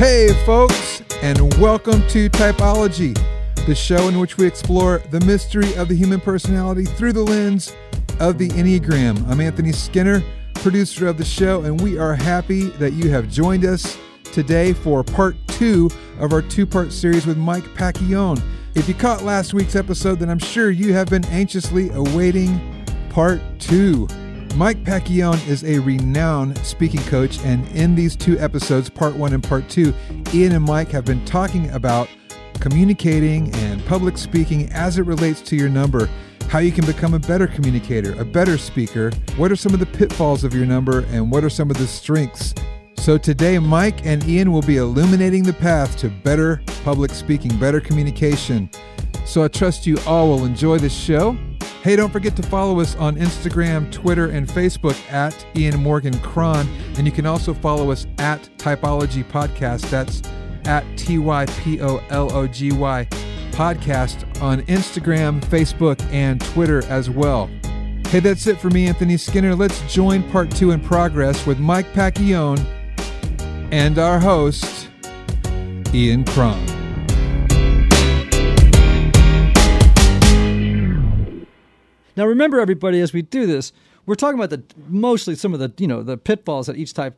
Hey, folks, and welcome to Typology, the show in which we explore the mystery of the human personality through the lens of the Enneagram. I'm Anthony Skinner, producer of the show, and we are happy that you have joined us today for part two of our two part series with Mike Pacchione. If you caught last week's episode, then I'm sure you have been anxiously awaiting part two. Mike Pacchione is a renowned speaking coach, and in these two episodes, part one and part two, Ian and Mike have been talking about communicating and public speaking as it relates to your number, how you can become a better communicator, a better speaker, what are some of the pitfalls of your number, and what are some of the strengths. So today, Mike and Ian will be illuminating the path to better public speaking, better communication. So I trust you all will enjoy this show. Hey, don't forget to follow us on Instagram, Twitter, and Facebook at Ian Morgan Cron. And you can also follow us at Typology Podcast. That's at T Y P O L O G Y Podcast on Instagram, Facebook, and Twitter as well. Hey, that's it for me, Anthony Skinner. Let's join part two in progress with Mike Pacchione and our host, Ian Cron. Now, remember, everybody, as we do this, we're talking about the mostly some of the you know the pitfalls that each type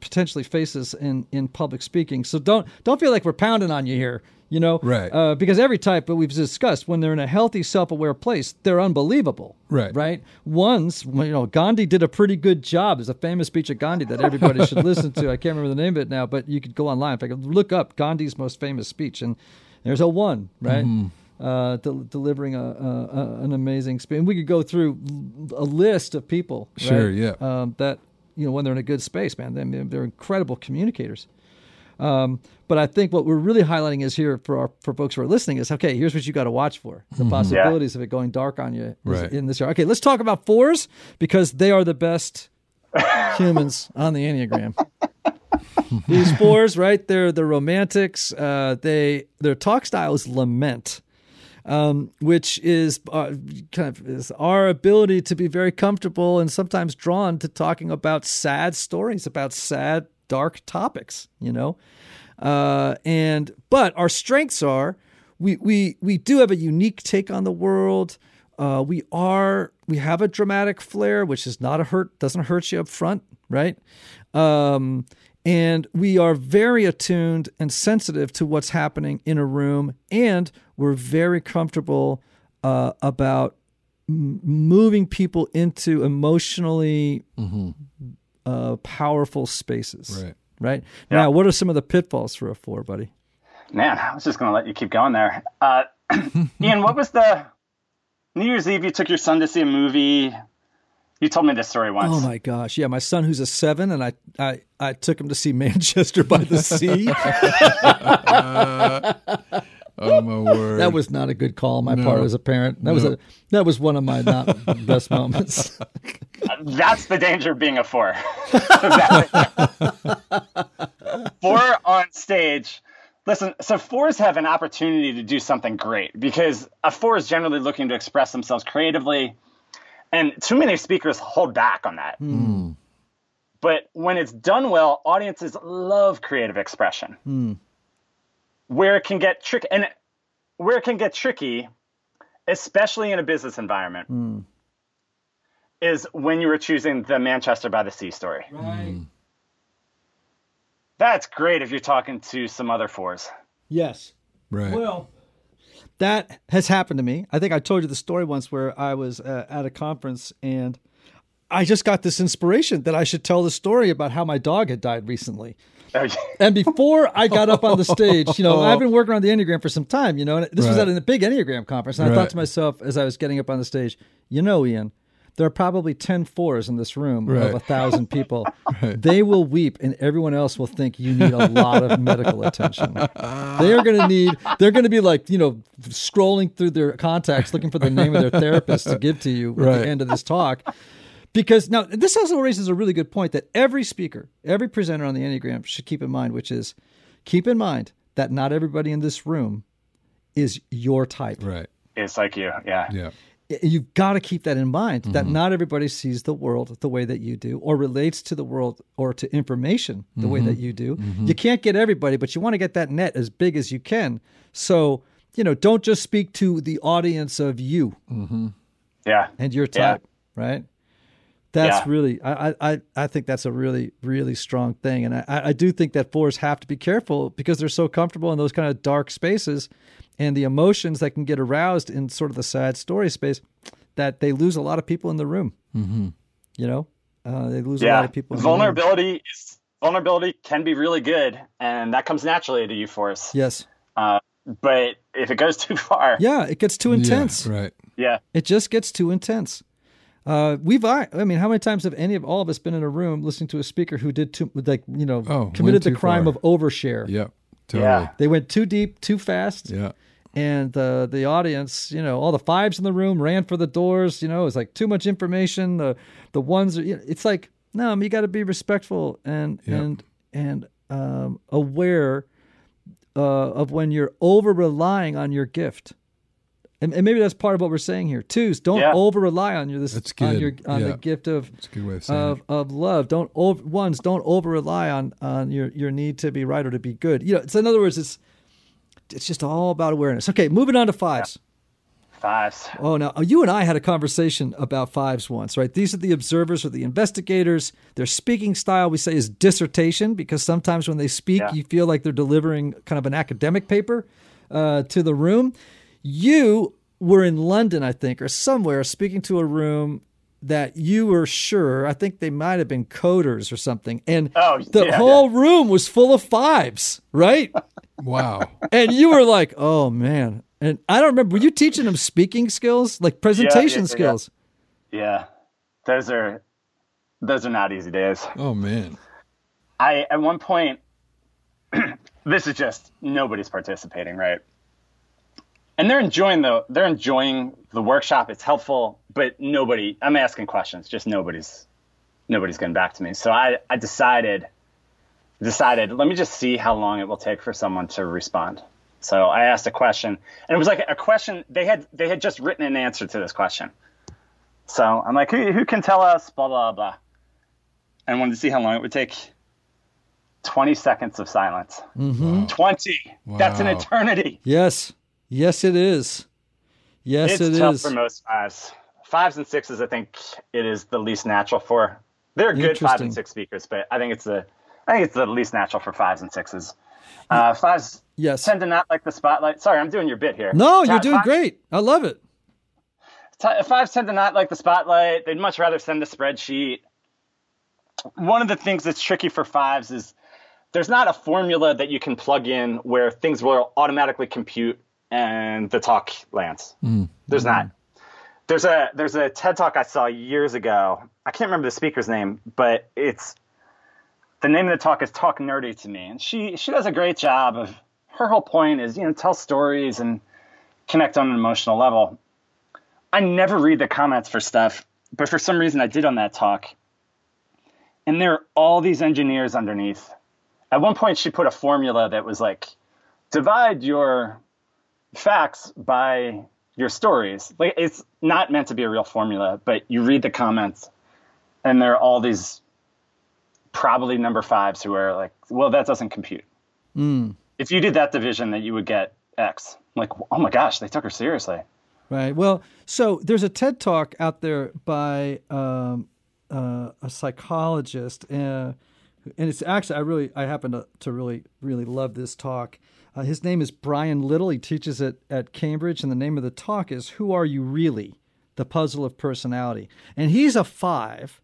potentially faces in in public speaking. So don't don't feel like we're pounding on you here. You know, Right. Uh, because every type, but we've discussed, when they're in a healthy, self-aware place, they're unbelievable. Right. Right. Once, you know, Gandhi did a pretty good job. There's a famous speech of Gandhi that everybody should listen to. I can't remember the name of it now, but you could go online. In fact, look up Gandhi's most famous speech, and there's a one, right? Mm-hmm. Uh, del- delivering a, a, a an amazing speech. And we could go through a list of people, right? Sure, yeah. Um, that you know when they're in a good space, man, they're, they're incredible communicators. Um, but I think what we're really highlighting is here for our for folks who are listening is okay. Here's what you got to watch for: the possibilities of it going dark on you is- Mm-hmm. Right. in this year. Okay, let's talk about fours because they are the best humans on the enneagram. These fours, right? They're the romantics. Uh, they their talk style is lament, um, which is uh, kind of is our ability to be very comfortable and sometimes drawn to talking about sad stories, about sad, dark topics. You know, uh, and but our strengths are we we we do have a unique take on the world. Uh, we are we have a dramatic flair, which is not a hurt doesn't hurt you up front, right? Um, and we are very attuned and sensitive to what's happening in a room, and we're very comfortable uh, about m- moving people into emotionally uh, powerful spaces. Right. Right now, what are some of the pitfalls for a four, buddy? Man, I was just going to let you keep going there. Uh, Ian, what was the New Year's Eve? You took your son to see a movie. You told me this story once. Oh my gosh, yeah, my son who's a seven, and I I, I took him to see Manchester by the Sea. Uh, oh, my word. that was not a good call on my part as a parent. That was a that was one of my not best moments. Uh, that's the danger of being a four. four on stage. Listen, so fours have an opportunity to do something great because a four is generally looking to express themselves creatively, and too many speakers hold back on that. Hmm. But when it's done well, audiences love creative expression. Hmm. Where it can get tricky, and where it can get tricky, especially in a business environment, hmm. is when you were choosing the Manchester by the Sea story. Right. That's great if you're talking to some other fours. Yes. right. Well, that has happened to me. I think I told you the story once where I was uh, at a conference and I just got this inspiration that I should tell the story about how my dog had died recently. And before I got up on the stage, you know, I've been working on the Enneagram for some time, you know, and this was at a big Enneagram conference. And I Right. thought to myself as I was getting up on the stage, you know, Ian, there are probably 10 fours in this room Right. of a thousand people. They will weep, and everyone else will think you need a lot of medical attention. They are going to need, they're going to be like, you know, scrolling through their contacts looking for the name of their therapist to give to you at Right. the end of this talk. Because now, this also raises a really good point that every speaker, every presenter on the Enneagram should keep in mind, which is keep in mind that not everybody in this room is your type Right. It's like you. Yeah. Yeah. You've got to keep that in mind that mm-hmm. not everybody sees the world the way that you do or relates to the world or to information the way mm-hmm. that you do. Mm-hmm. You can't get everybody but you want to get that net as big as you can. So you know don't just speak to the audience of you Yeah. and your Yeah. type right? That's Yeah. really I, I i think that's a really really strong thing. And i i do think that fours have to be careful because they're so comfortable in those kind of dark spaces and the emotions that can get aroused in sort of the sad story space that they lose a lot of people in the room mm-hmm. you know uh, they lose a lot of people in the room. vulnerability is vulnerability can be really good, and that comes naturally to you, Force. yes Uh, but if it goes too far, yeah it gets too intense Yeah, right. yeah, It just gets too intense. Uh, we've, I, I mean, how many times have any of all of us been in a room listening to a speaker who did too, like, you know, Oh, committed the crime far. of overshare? Yep. Totally. Yeah. They went too deep, too fast, Yeah. and uh, the audience, you know, all the fives in the room ran for the doors. You know, it was like too much information. The the ones, are, you know, it's like no, you got to be respectful and Yep. and and um, aware uh, of when you're over relying on your gift. And, and maybe that's part of what we're saying here. Twos, don't Yeah. over rely on your this That's on good. your on Yeah. the gift of That's a good way of of, of love. Don't over, ones don't over rely on on your your need to be right or to be good. You know, so in other words, it's it's just all about awareness. Okay, moving on to fives. fives. Oh, now you and I had a conversation about fives once, right? These are the observers or the investigators. Their speaking style, we say, is dissertation because sometimes when they speak, Yeah. you feel like they're delivering kind of an academic paper uh, to the room. You were in London, I think, or somewhere, speaking to a room that you were sure, I think they might have been coders or something, and Oh, the yeah, whole room was full of fives, right? Wow. and you were like, "Oh man!" And I don't remember. Were you teaching them speaking skills, like presentation yeah, yeah. skills? Yeah, those are those are not easy days. oh man. I at one point, this is just nobody's participating, right? And they're enjoying the they're enjoying the workshop. It's helpful, but nobody. I'm asking questions. Just nobody's nobody's getting back to me. So I I decided decided let me just see how long it will take for someone to respond. So I asked a question, and it was like a question they had they had just written an answer to this question. So I'm like, who, who can tell us? Blah blah blah. And wanted to see how long it would take. 20 seconds of silence. Mm-hmm. 20. That's an eternity. Yes, yes, it is. Yes, it's it is. tough for most fives. Fives and sixes, I think it is the least natural for. They're good five and six speakers, but I think it's the I think it's the least natural for fives and sixes. Uh, fives Yes. tend to not like the spotlight. Sorry, I'm doing your bit here. No, you're doing fi- great. I love it. Fives tend to not like the spotlight. They'd much rather send a spreadsheet. One of the things that's tricky for fives is there's not a formula that you can plug in where things will automatically compute and the talk lands. Mm. There's mm-hmm. not. There's a there's a TED talk I saw years ago. I can't remember the speaker's name, but it's the name of the talk is Talk Nerdy to Me, and she she does a great job of her whole point is you know tell stories and connect on an emotional level. I never read the comments for stuff, but for some reason I did on that talk. And there are all these engineers underneath. At one point, she put a formula that was like, divide your facts by your stories. Like it's not meant to be a real formula, but you read the comments, and there are all these probably number fives who are like, well, that doesn't compute. If you did that division, that you would get X. Like, oh my gosh, they took her seriously. Right. Well, so there's a TED talk out there by um, uh, a psychologist, uh, and it's actually I really I happen to, to really really love this talk. Uh, his name is Brian Little. He teaches it at Cambridge, and the name of the talk is "Who Are You Really? The Puzzle of Personality." And he's a five,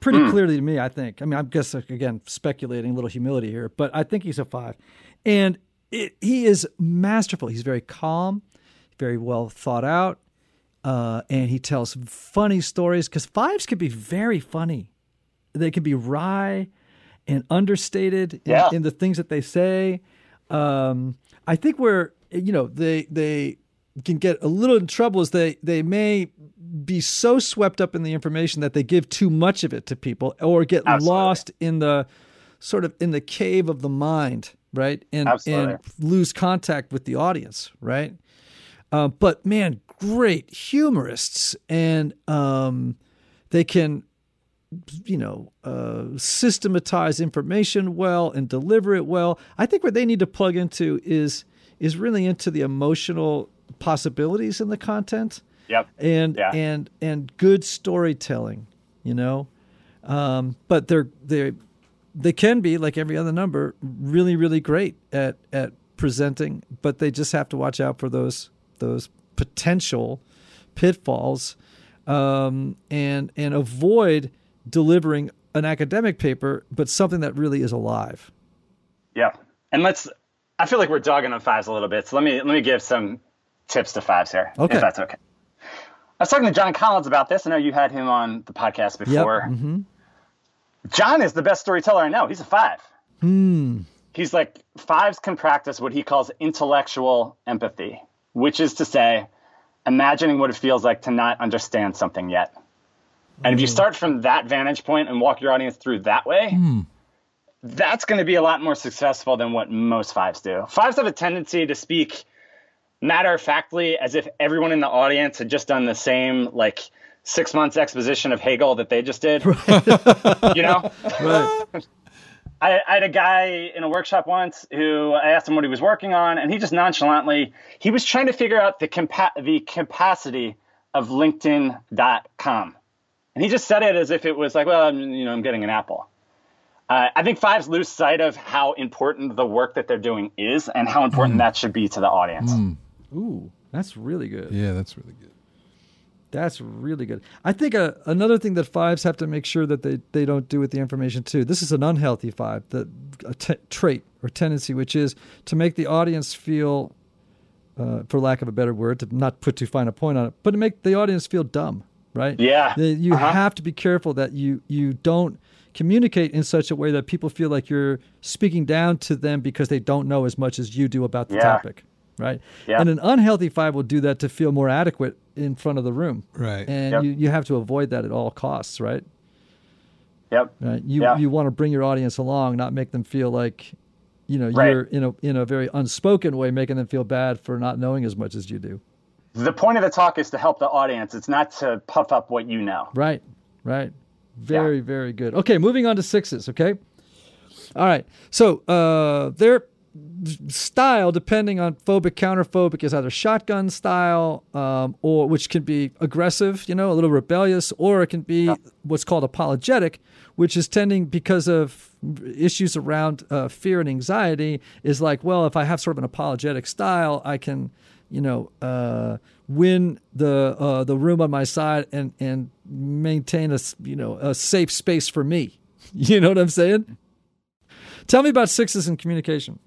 pretty clearly to me. I think. I mean, I guess again speculating, a little humility here, but I think he's a five, and it, he is masterful. He's very calm, very well thought out uh, and he tells funny stories because fives can be very funny. They can be wry and understated in, in the things that they say. Um, I think where you know they they can get a little in trouble is they they may be so swept up in the information that they give too much of it to people or get Absolutely. lost in the sort of in the cave of the mind, right? And Absolutely. and lose contact with the audience, right? Uh, but man, great humorists, and um, they can, you know, uh, systematize information well and deliver it well. I think what they need to plug into is is really into the emotional possibilities in the content Yep. and Yeah. and and good storytelling, you know. Um, but they're they they can be like every other number, really really great at at presenting, but they just have to watch out for those those potential pitfalls um, and and avoid delivering an academic paper, but something that really is alive. Yeah. And let's I feel like we're dogging on fives a little bit. So let me let me give some tips to fives here. Okay. If that's okay. I was talking to John Collins about this. I know you had him on the podcast before. hmm John is the best storyteller I know. He's a five. Hmm. He's like fives can practice what he calls intellectual empathy, which is to say, imagining what it feels like to not understand something yet. And if you hmm. start from that vantage point and walk your audience through that way, hmm. that's going to be a lot more successful than what most fives do. Fives have a tendency to speak matter of factly as if everyone in the audience had just done the same like six months exposition of Hegel that they just did. you know? Right. I, I had a guy in a workshop once who I asked him what he was working on, and he just nonchalantly he was trying to figure out the compa- the capacity of LinkedIn.com, and he just said it as if it was like, well, I'm, you know, I'm getting an apple. Uh, I think fives lose sight of how important the work that they're doing is, and how important that should be to the audience. Ooh, that's really good. Yeah, that's really good. That's really good. I think uh, another thing that fives have to make sure that they, they don't do with the information too. This is an unhealthy five, the a t- trait or tendency, which is to make the audience feel, uh, for lack of a better word, to not put too fine a point on it, but to make the audience feel dumb, right? Yeah. You Uh-huh. have to be careful that you you don't communicate in such a way that people feel like you're speaking down to them because they don't know as much as you do about the Yeah. topic, right? Yeah. And an unhealthy five will do that to feel more adequate in front of the room. Right. And Yep. you, you have to avoid that at all costs, right? Yep. Right. You Yeah. you want to bring your audience along, not make them feel like, you know, Right. you're in a in a very unspoken way making them feel bad for not knowing as much as you do. The point of the talk is to help the audience. It's not to puff up what you know. Right. Right. Very, very good. Okay, moving on to sixes, okay? All right. So uh their style, depending on phobic, counterphobic, is either shotgun style, um, or which can be aggressive, you know, a little rebellious, or it can be what's called apologetic, which is tending because of issues around uh, fear and anxiety. Is like, well, if I have sort of an apologetic style, I can, you know, uh, win the uh, the room on my side and and maintain a you know a safe space for me. You know what I'm saying? Tell me about sixes in communication.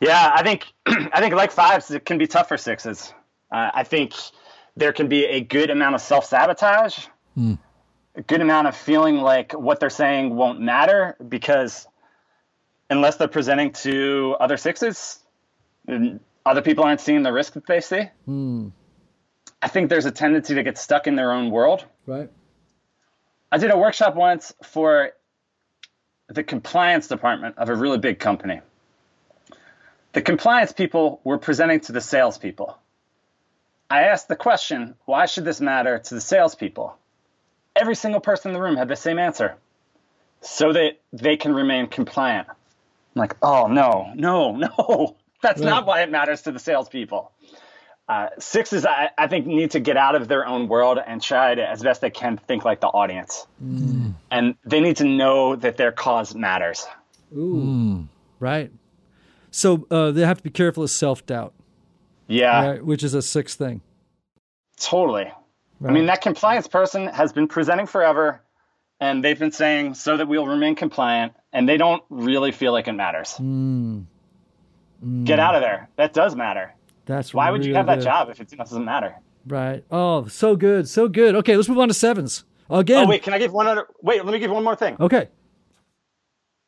Yeah, I think I think like fives, it can be tough for sixes. Uh, I think there can be a good amount of self sabotage, a good amount of feeling like what they're saying won't matter because unless they're presenting to other sixes, other people aren't seeing the risk that they see. Hmm. I think there's a tendency to get stuck in their own world. Right. I did a workshop once for the compliance department of a really big company. The compliance people were presenting to the salespeople. I asked the question, why should this matter to the salespeople? Every single person in the room had the same answer. So that they can remain compliant. I'm like, oh, no, no, no. That's not why it matters to the salespeople. Uh, sixes, I, I think, need to get out of their own world and try to, as best they can, think like the audience. And they need to know that their cause matters. Ooh. Right. So uh, they have to be careful of self doubt, Yeah, right? Which is a sixth thing. totally. I mean, that compliance person has been presenting forever, and they've been saying so that we'll remain compliant, and they don't really feel like it matters. Get out of there. That does matter. That's Why would you have that job if it doesn't matter? Right. Oh, so good, so good. Okay, let's move on to sevens again. Oh wait, can I give one other? Wait, let me give one more thing. Okay.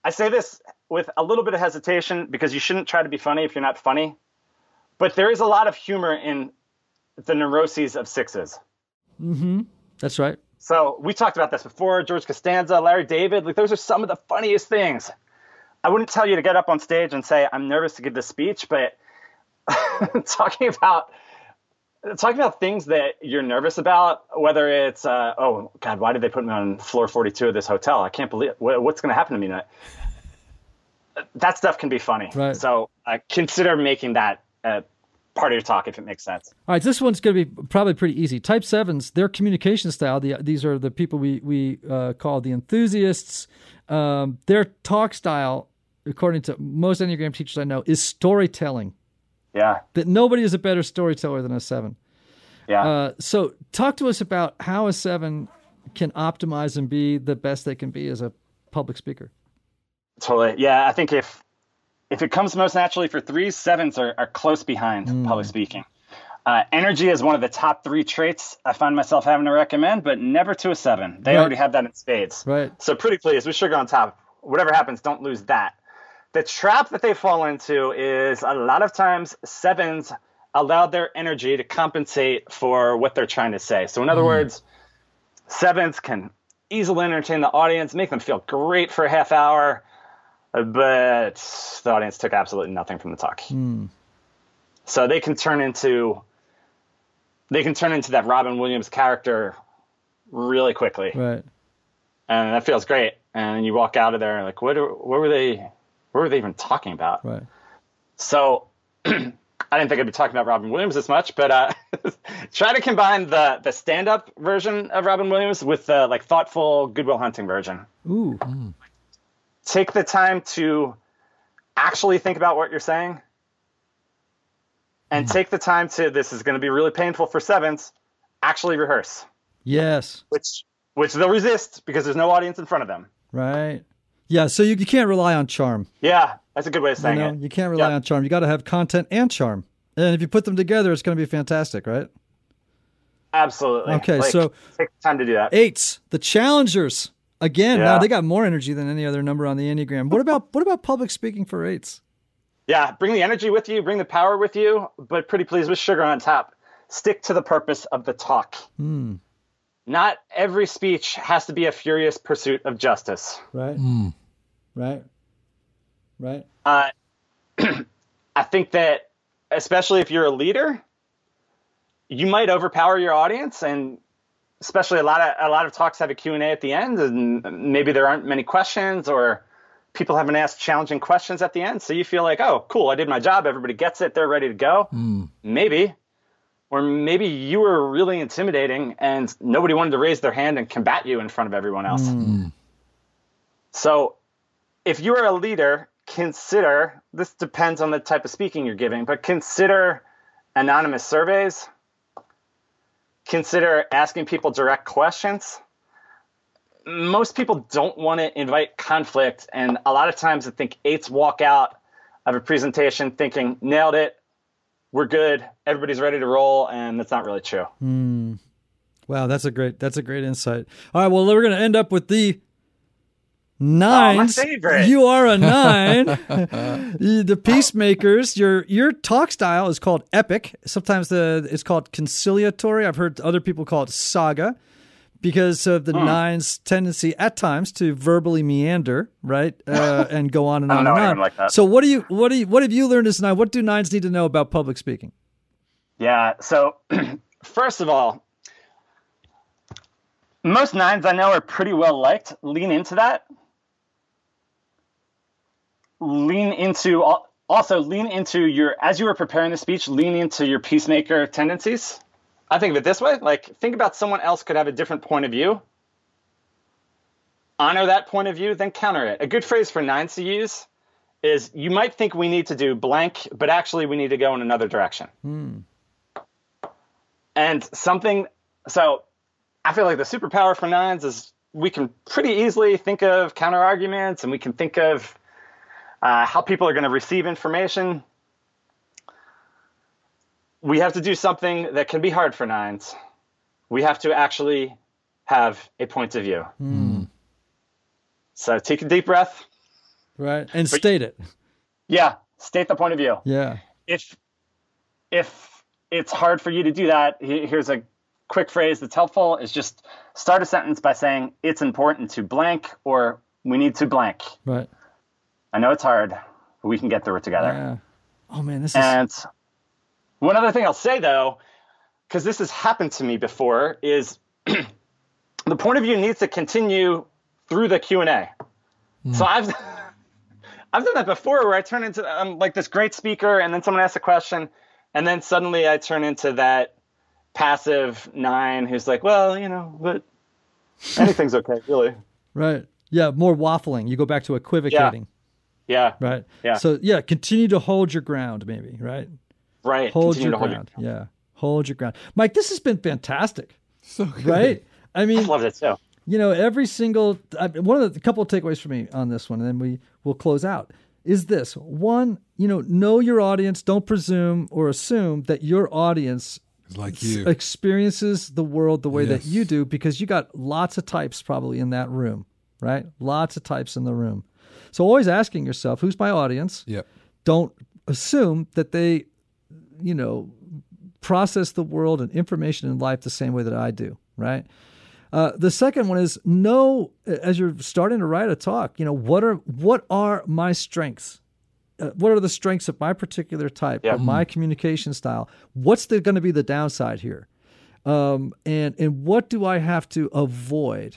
I say this with a little bit of hesitation because you shouldn't try to be funny if you're not funny. But there is a lot of humor in the neuroses of sixes. Mm-hmm. That's right. So we talked about this before. George Costanza, Larry David, like those are some of the funniest things. I wouldn't tell you to get up on stage and say, I'm nervous to give this speech, but talking about talking about things that you're nervous about, whether it's, uh, oh God, why did they put me on floor 42 of this hotel? I can't believe what, what's going to happen to me tonight. That stuff can be funny. Right. So uh, consider making that uh, part of your talk if it makes sense. All right, this one's going to be probably pretty easy. Type sevens, their communication style. The, these are the people we we uh, call the enthusiasts. Um, their talk style, according to most enneagram teachers I know, is storytelling. Yeah. That nobody is a better storyteller than a seven. Yeah. Uh, so, talk to us about how a seven can optimize and be the best they can be as a public speaker. Totally. Yeah, I think if if it comes most naturally for threes, sevens are, are close behind Mm. public speaking. Uh, energy is one of the top three traits I find myself having to recommend, but never to a seven. They Right. already have that in spades. Right. So pretty please, with sugar on top, whatever happens, don't lose that. The trap that they fall into is a lot of times sevens allow their energy to compensate for what they're trying to say. So in other hmm. words, sevens can easily entertain the audience, make them feel great for a half hour, but the audience took absolutely nothing from the talk. Hmm. So they can turn into they can turn into that Robin Williams character really quickly, Right. and that feels great. And you walk out of there like, what? What were they? What were they even talking about? Right. So I didn't think I'd be talking about Robin Williams as much, but uh, try to combine the the stand up version of Robin Williams with the like thoughtful Good Will Hunting version. Ooh. Take the time to actually think about what you're saying, and take the time to. This is going to be really painful for sevens. Actually rehearse, Yes. which which they'll resist because there's no audience in front of them. Right. Yeah. So you, you can't rely on charm. Yeah, that's a good way of You know, it. you can't rely Yeah. on charm. You got to have content and charm. And if you put them together, it's going to be fantastic, right? Absolutely. Okay, Like, so- take time to do that. Eights, the challengers. Again, now they got more energy than any other number on the Enneagram. What about what about public speaking for eights? Yeah, bring the energy with you, bring the power with you, but pretty please with sugar on top. Stick to the purpose of the talk. Hmm. Not every speech has to be a furious pursuit of justice. Right. Right. Right. Uh, I think that, especially if you're a leader, you might overpower your audience, and especially a lot of a lot of talks have a Q and A at the end, and maybe there aren't many questions, or people haven't asked challenging questions at the end, so you feel like, oh, cool, I did my job, everybody gets it, they're ready to go. Maybe, or maybe you were really intimidating, and nobody wanted to raise their hand and combat you in front of everyone else. So if you are a leader, consider this depends on the type of speaking you're giving, but consider anonymous surveys. Consider asking people direct questions. Most people don't want to invite conflict, and a lot of times I think eights walk out of a presentation thinking, nailed it, we're good, everybody's ready to roll, and that's not really true. Hmm. Wow, that's a great that's a great insight. All right, well, we're going to end up with the nines. favorite. You are a nine. the peacemakers. Your your talk style is called epic. Sometimes the it's called conciliatory. I've heard other people call it saga because of the nine's tendency at times to verbally meander, right, uh, and go on and on and on. like that. So, what do you what do you what have you learned as a nine? What do nines need to know about public speaking? Yeah. So, first of all, most nines I know are pretty well liked. Lean into that. Lean into also lean into your as you were preparing the speech. Lean into your peacemaker tendencies. I think of it this way: like think about someone else could have a different point of view. Honor that point of view, then counter it. A good phrase for nines to use is you might think we need to do blank, but actually we need to go in another direction hmm. and something so i feel like the superpower for nines is we can pretty easily think of counter arguments and we can think of uh, how people are going to receive information we have to do something that can be hard for nines. We have to actually have a point of view. So take a deep breath. Right. And state it. Yeah, state the point of view. Yeah. If if it's hard for you to do that, here's a quick phrase that's helpful is just start a sentence by saying it's important to blank or we need to blank. Right. I know it's hard, but we can get through it together. Yeah. Oh man, this is And one other thing I'll say though, because this has happened to me before, is the point of view needs to continue through the Q and A. Hmm. So I've I've done that before, where I turn into I'm like this great speaker, and then someone asks a question, and then suddenly I turn into that passive nine who's like, well, you know, but anything's okay, really. right. Yeah, more waffling. You go back to equivocating. Yeah, Right. Yeah. So yeah, continue to hold your ground, maybe. Right. right. Hold Continue your to hold ground. Yeah. Hold your ground, Mike. This has been fantastic. So good. Right. I mean, I loved it too. you know, every single I, one of the a couple of takeaways for me on this one, and then we will close out. Is this one? You know, know your audience. Don't presume or assume that your audience like you. experiences the world the way that you do because you got lots of types probably in that room, right? Lots of types in the room. So always asking yourself, who's my audience? Yep. Don't assume that they, you know, process the world and information in life the same way that I do, right? Uh, the second one is know as you're starting to write a talk, you know, what are what are my strengths? Uh, what are the strengths of my particular type, Yeah. of my communication style? What's going to be the downside here? Um, and and what do I have to avoid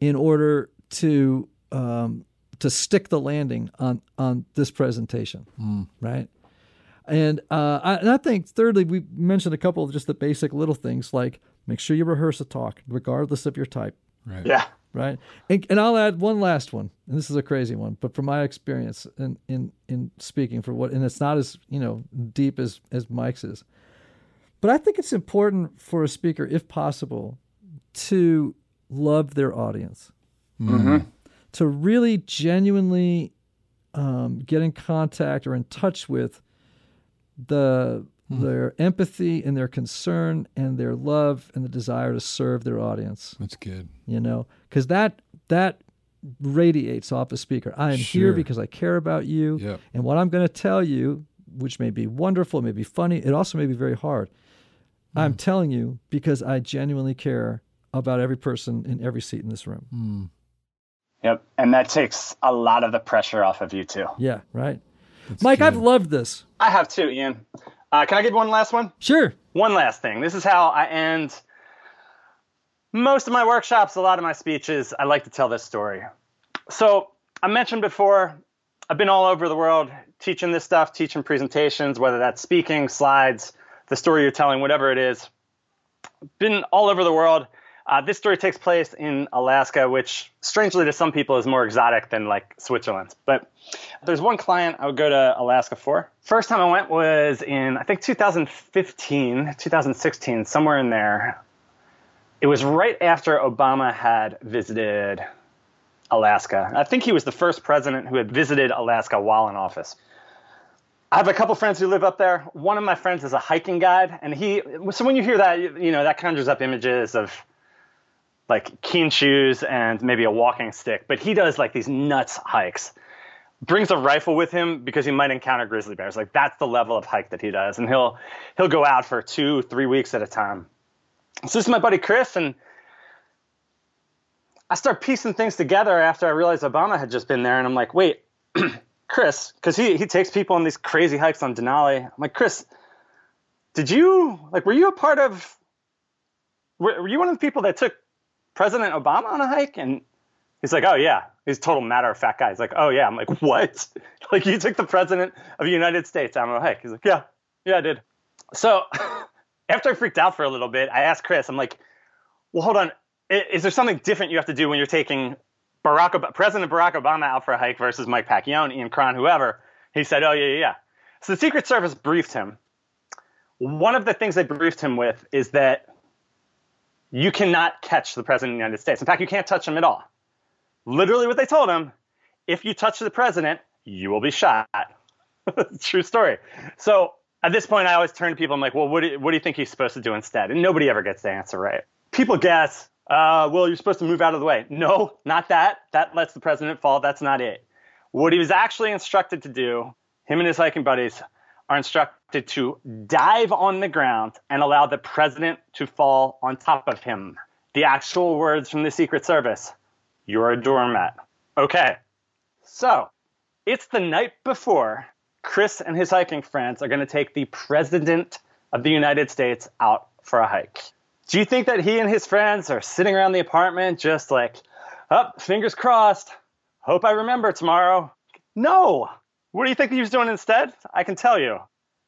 in order to um, to stick the landing on on this presentation, hmm. right? And uh, I, and I think thirdly, we mentioned a couple of just the basic little things like make sure you rehearse a talk, regardless of your type, Right. Yeah. right? And, and I'll add one last one, and this is a crazy one, but from my experience in in in speaking for what, and it's not as you know deep as as Mike's is, but I think it's important for a speaker, if possible, to love their audience, mm-hmm. Mm-hmm. To really genuinely um, get in contact or in touch with the their empathy and their concern and their love and the desire to serve their audience That's good. you know because that that radiates off the speaker i am here because i care about you Yep. and what i'm going to tell you which may be wonderful it may be funny it also may be very hard Hmm. i'm telling you because i genuinely care about every person in every seat in this room Hmm. Yep. And that takes a lot of the pressure off of you too. yeah right mike i've loved this I have too, Ian. Uh, can I give one last one? sure One last thing. This is how I end most of my workshops, a lot of my speeches. I like to tell this story. So I mentioned before, I've been all over the world teaching this stuff, teaching presentations, whether that's speaking, slides, the story you're telling, whatever it is. Been all over the world. Uh, this story takes place in Alaska, which strangely to some people is more exotic than like Switzerland. But there's one client I would go to Alaska for. First time I went was in, I think 2015, 2016, somewhere in there. It was right after Obama had visited Alaska. I think he was the first president who had visited Alaska while in office. I have a couple friends who live up there. One of my friends is a hiking guide, and he. So when you hear that, you know that conjures up images of like keen shoes and maybe a walking stick. But he does like these nuts hikes. Brings a rifle with him because he might encounter grizzly bears. Like that's the level of hike that he does, and he'll he'll go out for two, three weeks at a time. So this is my buddy Chris, and I start piecing things together after I realized Obama had just been there, and I'm like, wait, Chris, because he he takes people on these crazy hikes on Denali. I'm like, Chris, did you like were you a part of? Were, were you one of the people that took President Obama on a hike? And he's like, oh yeah. He's total matter of fact guy. He's like, oh yeah. I'm like, what? like you took the president of the United States on a hike? He's like, yeah, yeah, I did. So after I freaked out for a little bit, I asked Chris. I'm like, well, hold on. Is there something different you have to do when you're taking Barack Ob- President Barack Obama out for a hike versus Mike Pacchione, Ian Cron, whoever? He said, oh yeah, yeah, yeah. So the Secret Service briefed him. One of the things they briefed him with is that you cannot catch the president of the United States. In fact, you can't touch him at all. Literally, what they told him if you touch the president, you will be shot. True story. So at this point, I always turn to people. And I'm like, well, what do, you, what do you think he's supposed to do instead? And nobody ever gets the answer right. People guess, uh, well, you're supposed to move out of the way. No, not that. That lets the president fall. That's not it. What he was actually instructed to do, him and his hiking buddies are instructed to dive on the ground and allow the president to fall on top of him. The actual words from the Secret Service You're a doormat. Okay, so it's the night before Chris and his hiking friends are going to take the President of the United States out for a hike. Do you think that he and his friends are sitting around the apartment just like, up, oh, fingers crossed, hope I remember tomorrow? No. What do you think he was doing instead? I can tell you.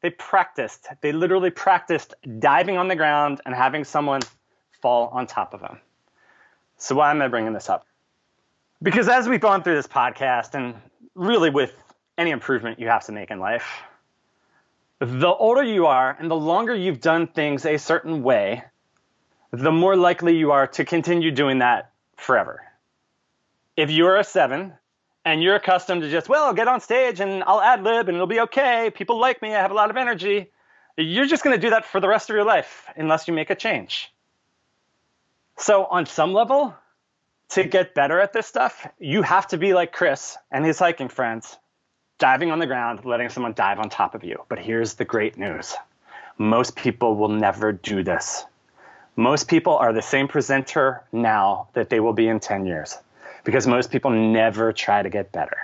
They practiced. They literally practiced diving on the ground and having someone fall on top of them. So why am I bringing this up? Because as we've gone through this podcast, and really with any improvement you have to make in life, the older you are and the longer you've done things a certain way, the more likely you are to continue doing that forever. If you're a seven and you're accustomed to just, well, I'll get on stage and I'll ad lib and it'll be okay, people like me, I have a lot of energy, you're just going to do that for the rest of your life unless you make a change. So, on some level, to get better at this stuff, you have to be like Chris and his hiking friends, diving on the ground, letting someone dive on top of you. But here's the great news most people will never do this. Most people are the same presenter now that they will be in 10 years because most people never try to get better.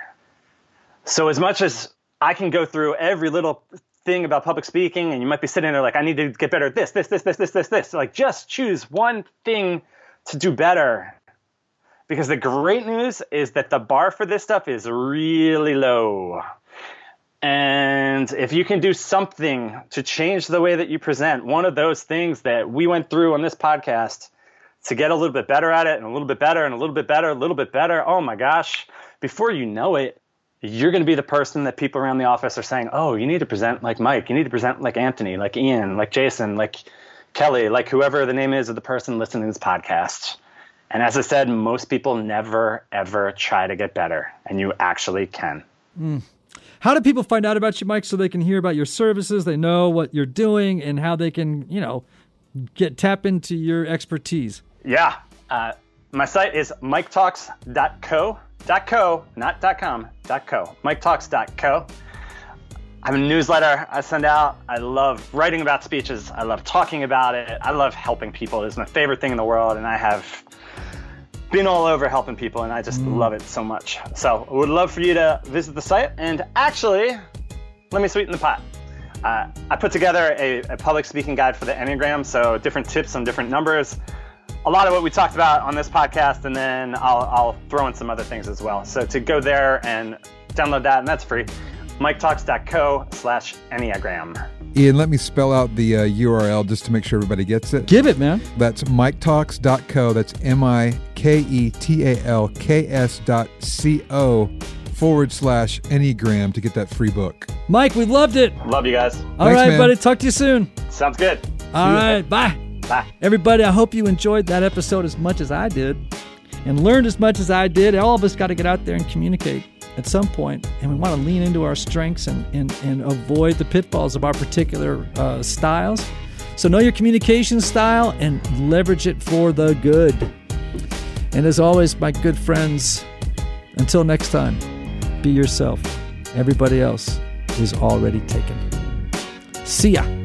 So, as much as I can go through every little thing about public speaking, and you might be sitting there like, I need to get better at this, this, this, this, this, this, this. Like, just choose one thing to do better because the great news is that the bar for this stuff is really low. And if you can do something to change the way that you present, one of those things that we went through on this podcast to get a little bit better at it and a little bit better and a little bit better, a little bit better, oh my gosh, before you know it, you're going to be the person that people around the office are saying, oh, you need to present like Mike, you need to present like Anthony, like Ian, like Jason, like Kelly, like whoever the name is of the person listening to this podcast. And as I said, most people never, ever try to get better, and you actually can. Mm. How do people find out about you, Mike, so they can hear about your services, they know what you're doing, and how they can, you know, get tap into your expertise? Yeah. Uh, my site is miketalks.co, .co, not .com, .co, miketalks.co. I have a newsletter I send out. I love writing about speeches. I love talking about it. I love helping people. It's my favorite thing in the world, and I have been all over helping people, and I just mm. love it so much. So I would love for you to visit the site. And actually, let me sweeten the pot. Uh, I put together a, a, public speaking guide for the Enneagram, so different tips on different numbers. A lot of what we talked about on this podcast, and then I'll, I'll throw in some other things as well. So to go there and download that, and that's free, miketalks.co slash Enneagram. Ian, let me spell out the uh, URL just to make sure everybody gets it. Give it, man. That's miketalks.co. That's M I K E T A L K S dot C O forward slash Enneagram to get that free book. Mike, we loved it. Love you guys. All Thanks, right, man. buddy. Talk to you soon. Sounds good. All right. Bye. Bye. Everybody, I hope you enjoyed that episode as much as I did and learned as much as I did. All of us got to get out there and communicate at some point, and we want to lean into our strengths and, and, and avoid the pitfalls of our particular uh, styles. So, know your communication style and leverage it for the good. And as always, my good friends, until next time, be yourself. Everybody else is already taken. See ya.